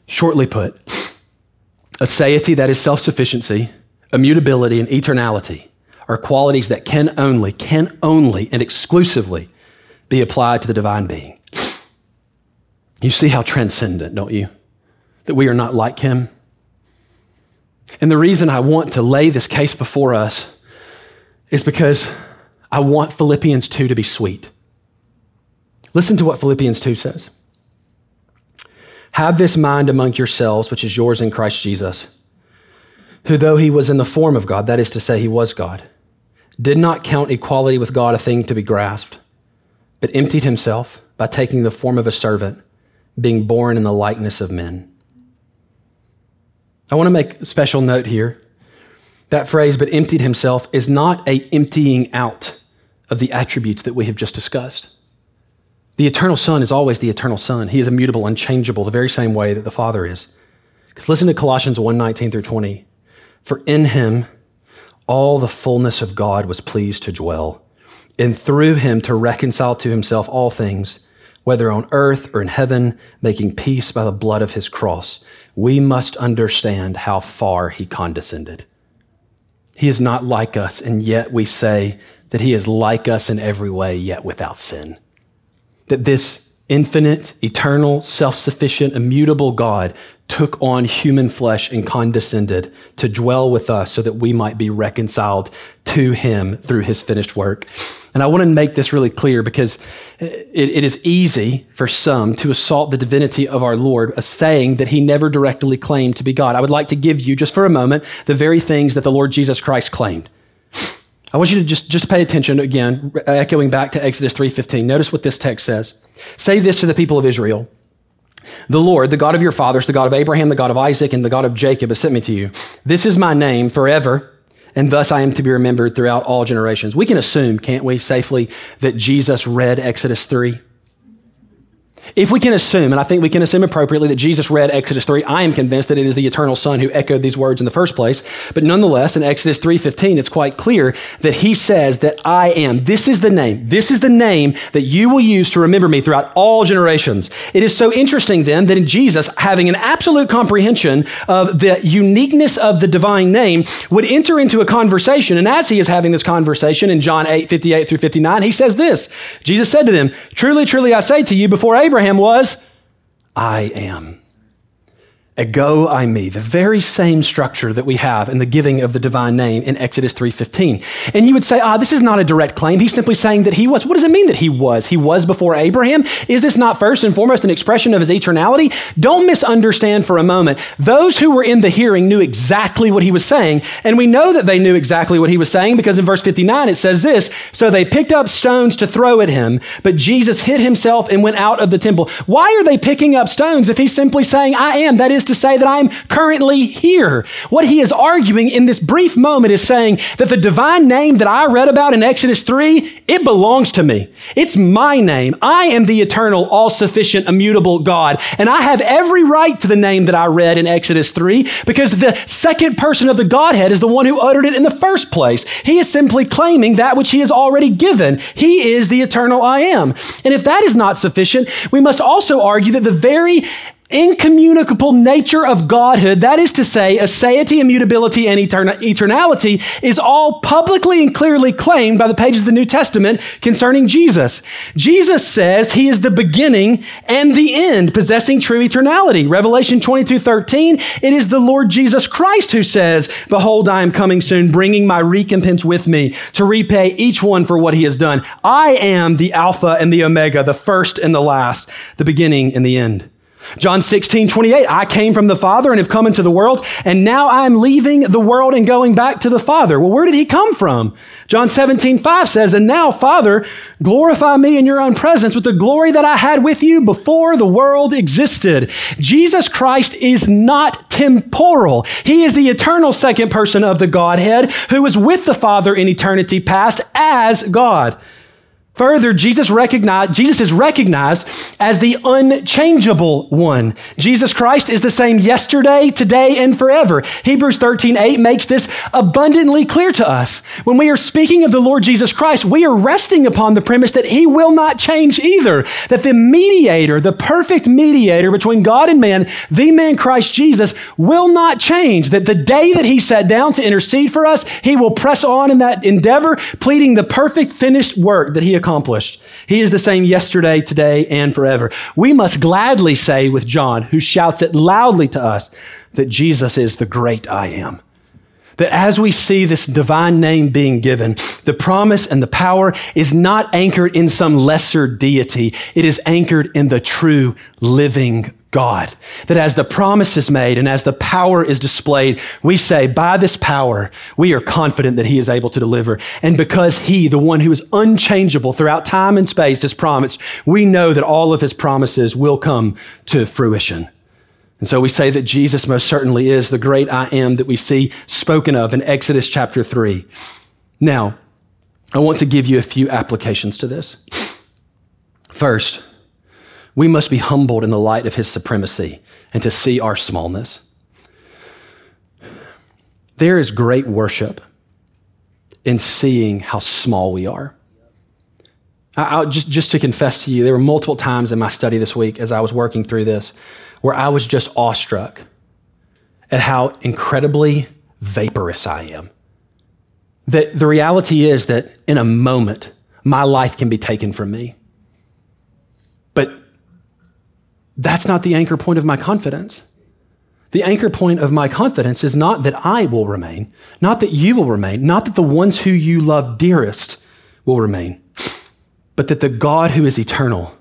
Shortly put, a aseity that is self sufficiency, immutability, and eternality are qualities that can only, can only, and exclusively be applied to the divine being. You see how transcendent, don't you? That we are not like him. And the reason I want to lay this case before us is because I want Philippians 2 to be sweet. Listen to what Philippians 2 says. Have this mind among yourselves, which is yours in Christ Jesus, who, though he was in the form of God, that is to say, he was God, did not count equality with God a thing to be grasped, but emptied himself by taking the form of a servant being born in the likeness of men. I want to make special note here. That phrase, but emptied himself, is not a emptying out of the attributes that we have just discussed. The eternal Son is always the eternal Son. He is immutable, unchangeable, the very same way that the Father is. Because listen to Colossians 1 19 through 20. For in him all the fullness of God was pleased to dwell, and through him to reconcile to himself all things whether on earth or in heaven, making peace by the blood of his cross, we must understand how far he condescended. He is not like us, and yet we say that he is like us in every way, yet without sin. That this infinite, eternal, self sufficient, immutable God took on human flesh and condescended to dwell with us so that we might be reconciled to him through his finished work. And I want to make this really clear because it, it is easy for some to assault the divinity of our Lord, a saying that he never directly claimed to be God. I would like to give you, just for a moment, the very things that the Lord Jesus Christ claimed. I want you to just, just pay attention again, echoing back to Exodus 3.15. Notice what this text says. Say this to the people of Israel. The Lord, the God of your fathers, the God of Abraham, the God of Isaac, and the God of Jacob has sent me to you. This is my name forever and thus I am to be remembered throughout all generations. We can assume, can't we, safely, that Jesus read Exodus 3? If we can assume, and I think we can assume appropriately, that Jesus read Exodus 3, I am convinced that it is the eternal Son who echoed these words in the first place. But nonetheless, in Exodus 3:15, it's quite clear that he says that I am. This is the name. This is the name that you will use to remember me throughout all generations. It is so interesting then that in Jesus, having an absolute comprehension of the uniqueness of the divine name, would enter into a conversation. And as he is having this conversation in John 8, 58 through 59, he says this. Jesus said to them, Truly, truly, I say to you, before Abraham Abraham was, I am. Ego eimi the very same structure that we have in the giving of the divine name in Exodus 3.15. And you would say, ah, this is not a direct claim. He's simply saying that he was. What does it mean that he was? He was before Abraham? Is this not first and foremost an expression of his eternality? Don't misunderstand for a moment. Those who were in the hearing knew exactly what he was saying. And we know that they knew exactly what he was saying because in verse 59 it says this, So they picked up stones to throw at him, but Jesus hid himself and went out of the temple. Why are they picking up stones if he's simply saying, I am? That is is to say that I'm currently here. What he is arguing in this brief moment is saying that the divine name that I read about in Exodus 3, it belongs to me. It's my name. I am the eternal, all sufficient, immutable God. And I have every right to the name that I read in Exodus 3 because the second person of the Godhead is the one who uttered it in the first place. He is simply claiming that which he has already given. He is the eternal I am. And if that is not sufficient, we must also argue that the very incommunicable nature of Godhood, that is to say, aseity, immutability, and eternality, is all publicly and clearly claimed by the pages of the New Testament concerning Jesus. Jesus says he is the beginning and the end, possessing true eternality. Revelation 22 13, it is the Lord Jesus Christ who says, Behold, I am coming soon, bringing my recompense with me to repay each one for what he has done. I am the Alpha and the Omega, the first and the last, the beginning and the end. John 16, 28, I came from the Father and have come into the world, and now I'm leaving the world and going back to the Father. Well, where did he come from? John 17, 5 says, And now, Father, glorify me in your own presence with the glory that I had with you before the world existed. Jesus Christ is not temporal. He is the eternal second person of the Godhead who was with the Father in eternity past as God. Further, Jesus recognized, Jesus is recognized as the unchangeable one. Jesus Christ is the same yesterday, today, and forever. Hebrews 13, 8 makes this abundantly clear to us. When we are speaking of the Lord Jesus Christ, we are resting upon the premise that he will not change either. That the mediator, the perfect mediator between God and man, the man Christ Jesus, will not change. That the day that he sat down to intercede for us, he will press on in that endeavor, pleading the perfect finished work that he accomplished. He is the same yesterday, today, and forever. We must gladly say with John, who shouts it loudly to us, that Jesus is the great I am. That as we see this divine name being given, the promise and the power is not anchored in some lesser deity. It is anchored in the true living God. That as the promise is made and as the power is displayed, we say, by this power, we are confident that He is able to deliver. And because He, the one who is unchangeable throughout time and space, has promised, we know that all of His promises will come to fruition. And so we say that Jesus most certainly is the great I am that we see spoken of in Exodus chapter 3. Now, I want to give you a few applications to this. First, we must be humbled in the light of his supremacy and to see our smallness. There is great worship in seeing how small we are. I, just, just to confess to you, there were multiple times in my study this week as I was working through this where I was just awestruck at how incredibly vaporous I am. That the reality is that in a moment, my life can be taken from me. But that's not the anchor point of my confidence. The anchor point of my confidence is not that I will remain, not that you will remain, not that the ones who you love dearest will remain, but that the God who is eternal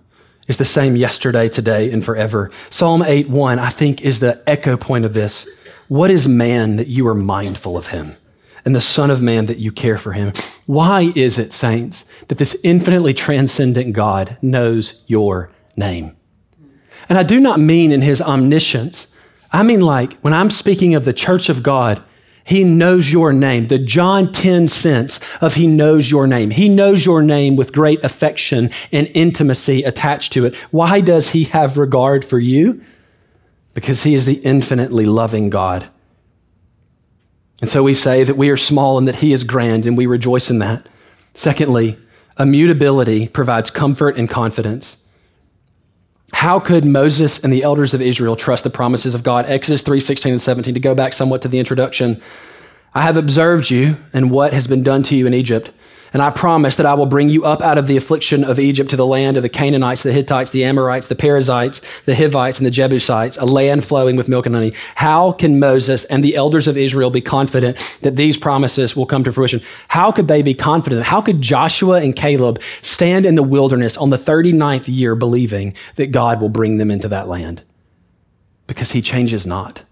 is the same yesterday, today, and forever. Psalm 8 1, I think, is the echo point of this. What is man that you are mindful of him? And the Son of Man that you care for him. Why is it, saints, that this infinitely transcendent God knows your name? And I do not mean in his omniscience I mean, like, when I'm speaking of the church of God, he knows your name. The John 10 sense of he knows your name. He knows your name with great affection and intimacy attached to it. Why does he have regard for you? Because he is the infinitely loving God. And so we say that we are small and that he is grand, and we rejoice in that. Secondly, immutability provides comfort and confidence. How could Moses and the elders of Israel trust the promises of God? Exodus 3 16 and 17, to go back somewhat to the introduction. I have observed you and what has been done to you in Egypt. And I promise that I will bring you up out of the affliction of Egypt to the land of the Canaanites, the Hittites, the Amorites, the Perizzites, the Hivites, and the Jebusites, a land flowing with milk and honey. How can Moses and the elders of Israel be confident that these promises will come to fruition? How could they be confident? How could Joshua and Caleb stand in the wilderness on the 39th year believing that God will bring them into that land? Because he changes not.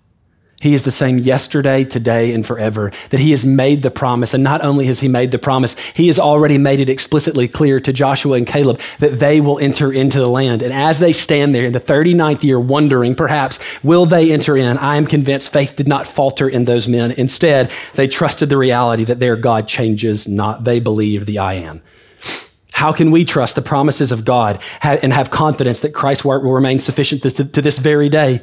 He is the same yesterday, today, and forever. That he has made the promise. And not only has he made the promise, he has already made it explicitly clear to Joshua and Caleb that they will enter into the land. And as they stand there in the 39th year, wondering perhaps, will they enter in? I am convinced faith did not falter in those men. Instead, they trusted the reality that their God changes not. They believe the I am. How can we trust the promises of God and have confidence that Christ's work will remain sufficient to this very day?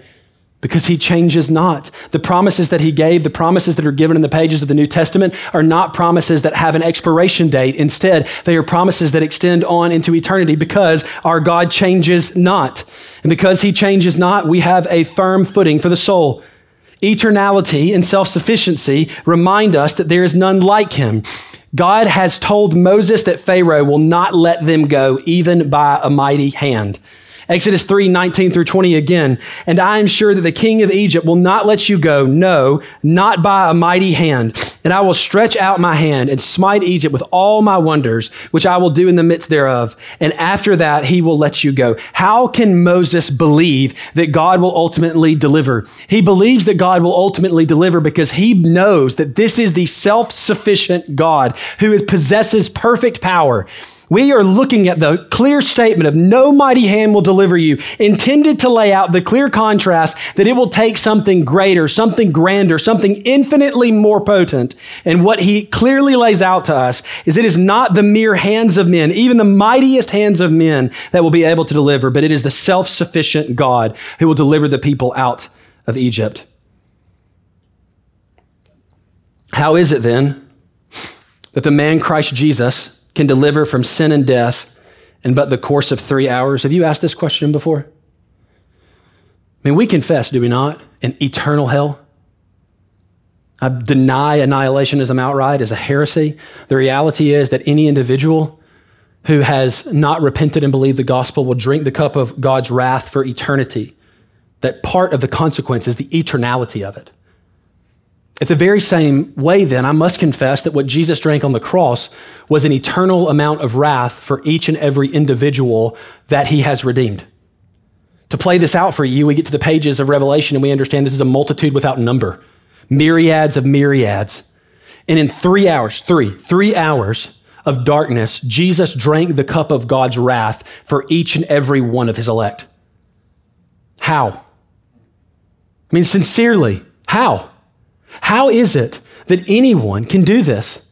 Because he changes not. The promises that he gave, the promises that are given in the pages of the New Testament, are not promises that have an expiration date. Instead, they are promises that extend on into eternity because our God changes not. And because he changes not, we have a firm footing for the soul. Eternality and self sufficiency remind us that there is none like him. God has told Moses that Pharaoh will not let them go, even by a mighty hand. Exodus 3 19 through 20 again. And I am sure that the king of Egypt will not let you go, no, not by a mighty hand. And I will stretch out my hand and smite Egypt with all my wonders, which I will do in the midst thereof. And after that, he will let you go. How can Moses believe that God will ultimately deliver? He believes that God will ultimately deliver because he knows that this is the self sufficient God who possesses perfect power. We are looking at the clear statement of no mighty hand will deliver you, intended to lay out the clear contrast that it will take something greater, something grander, something infinitely more potent. And what he clearly lays out to us is it is not the mere hands of men, even the mightiest hands of men, that will be able to deliver, but it is the self sufficient God who will deliver the people out of Egypt. How is it then that the man Christ Jesus, can deliver from sin and death in but the course of three hours? Have you asked this question before? I mean, we confess, do we not, an eternal hell? I deny annihilationism outright as a heresy. The reality is that any individual who has not repented and believed the gospel will drink the cup of God's wrath for eternity. That part of the consequence is the eternality of it. At the very same way, then, I must confess that what Jesus drank on the cross was an eternal amount of wrath for each and every individual that he has redeemed. To play this out for you, we get to the pages of Revelation and we understand this is a multitude without number, myriads of myriads. And in three hours, three, three hours of darkness, Jesus drank the cup of God's wrath for each and every one of his elect. How? I mean, sincerely, how? How is it that anyone can do this?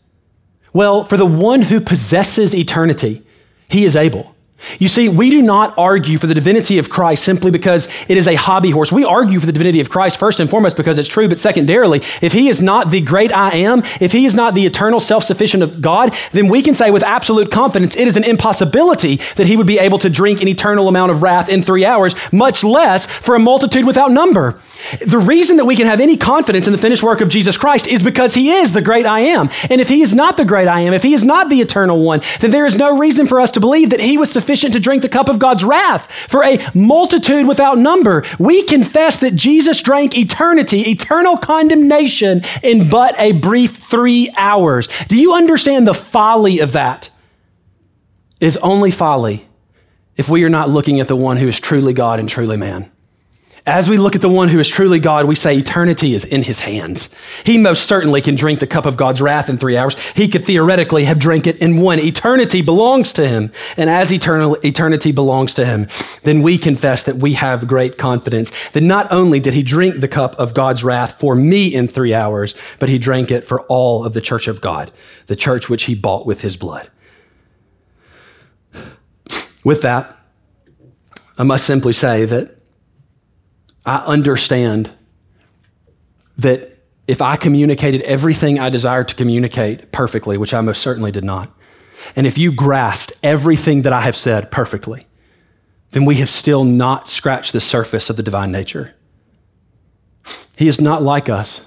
Well, for the one who possesses eternity, he is able. You see, we do not argue for the divinity of Christ simply because it is a hobby horse. We argue for the divinity of Christ first and foremost because it's true, but secondarily, if he is not the great I am, if he is not the eternal self sufficient of God, then we can say with absolute confidence it is an impossibility that he would be able to drink an eternal amount of wrath in three hours, much less for a multitude without number. The reason that we can have any confidence in the finished work of Jesus Christ is because he is the great I am. And if he is not the great I am, if he is not the eternal one, then there is no reason for us to believe that he was sufficient to drink the cup of God's wrath for a multitude without number. We confess that Jesus drank eternity, eternal condemnation in but a brief three hours. Do you understand the folly of that? It is only folly if we are not looking at the one who is truly God and truly man. As we look at the one who is truly God, we say eternity is in his hands. He most certainly can drink the cup of God's wrath in three hours. He could theoretically have drank it in one. Eternity belongs to him. And as eternal, eternity belongs to him, then we confess that we have great confidence that not only did he drink the cup of God's wrath for me in three hours, but he drank it for all of the church of God, the church which he bought with his blood. With that, I must simply say that I understand that if I communicated everything I desired to communicate perfectly, which I most certainly did not, and if you grasped everything that I have said perfectly, then we have still not scratched the surface of the divine nature. He is not like us.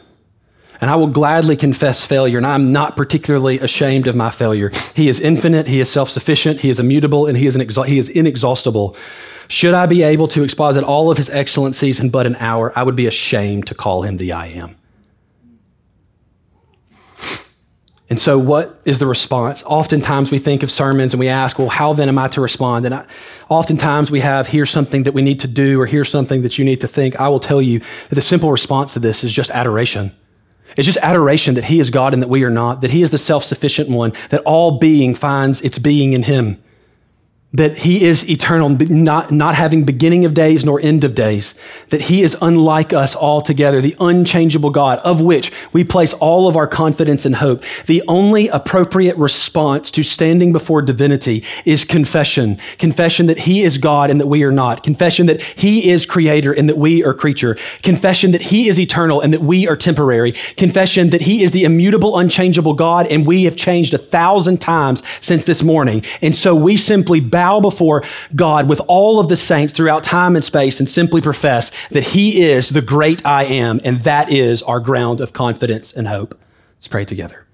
And I will gladly confess failure, and I'm not particularly ashamed of my failure. He is infinite, He is self sufficient, He is immutable, and he is, exa- he is inexhaustible. Should I be able to exposit all of his excellencies in but an hour, I would be ashamed to call him the I am. And so, what is the response? Oftentimes, we think of sermons and we ask, well, how then am I to respond? And I, oftentimes, we have, here's something that we need to do, or here's something that you need to think. I will tell you that the simple response to this is just adoration. It's just adoration that He is God and that we are not, that He is the self sufficient one, that all being finds its being in Him that he is eternal, not, not having beginning of days nor end of days, that he is unlike us altogether, the unchangeable God, of which we place all of our confidence and hope. The only appropriate response to standing before divinity is confession. Confession that he is God and that we are not. Confession that he is creator and that we are creature. Confession that he is eternal and that we are temporary. Confession that he is the immutable, unchangeable God and we have changed a thousand times since this morning. And so we simply bow before God with all of the saints throughout time and space and simply profess that He is the great I am, and that is our ground of confidence and hope. Let's pray together.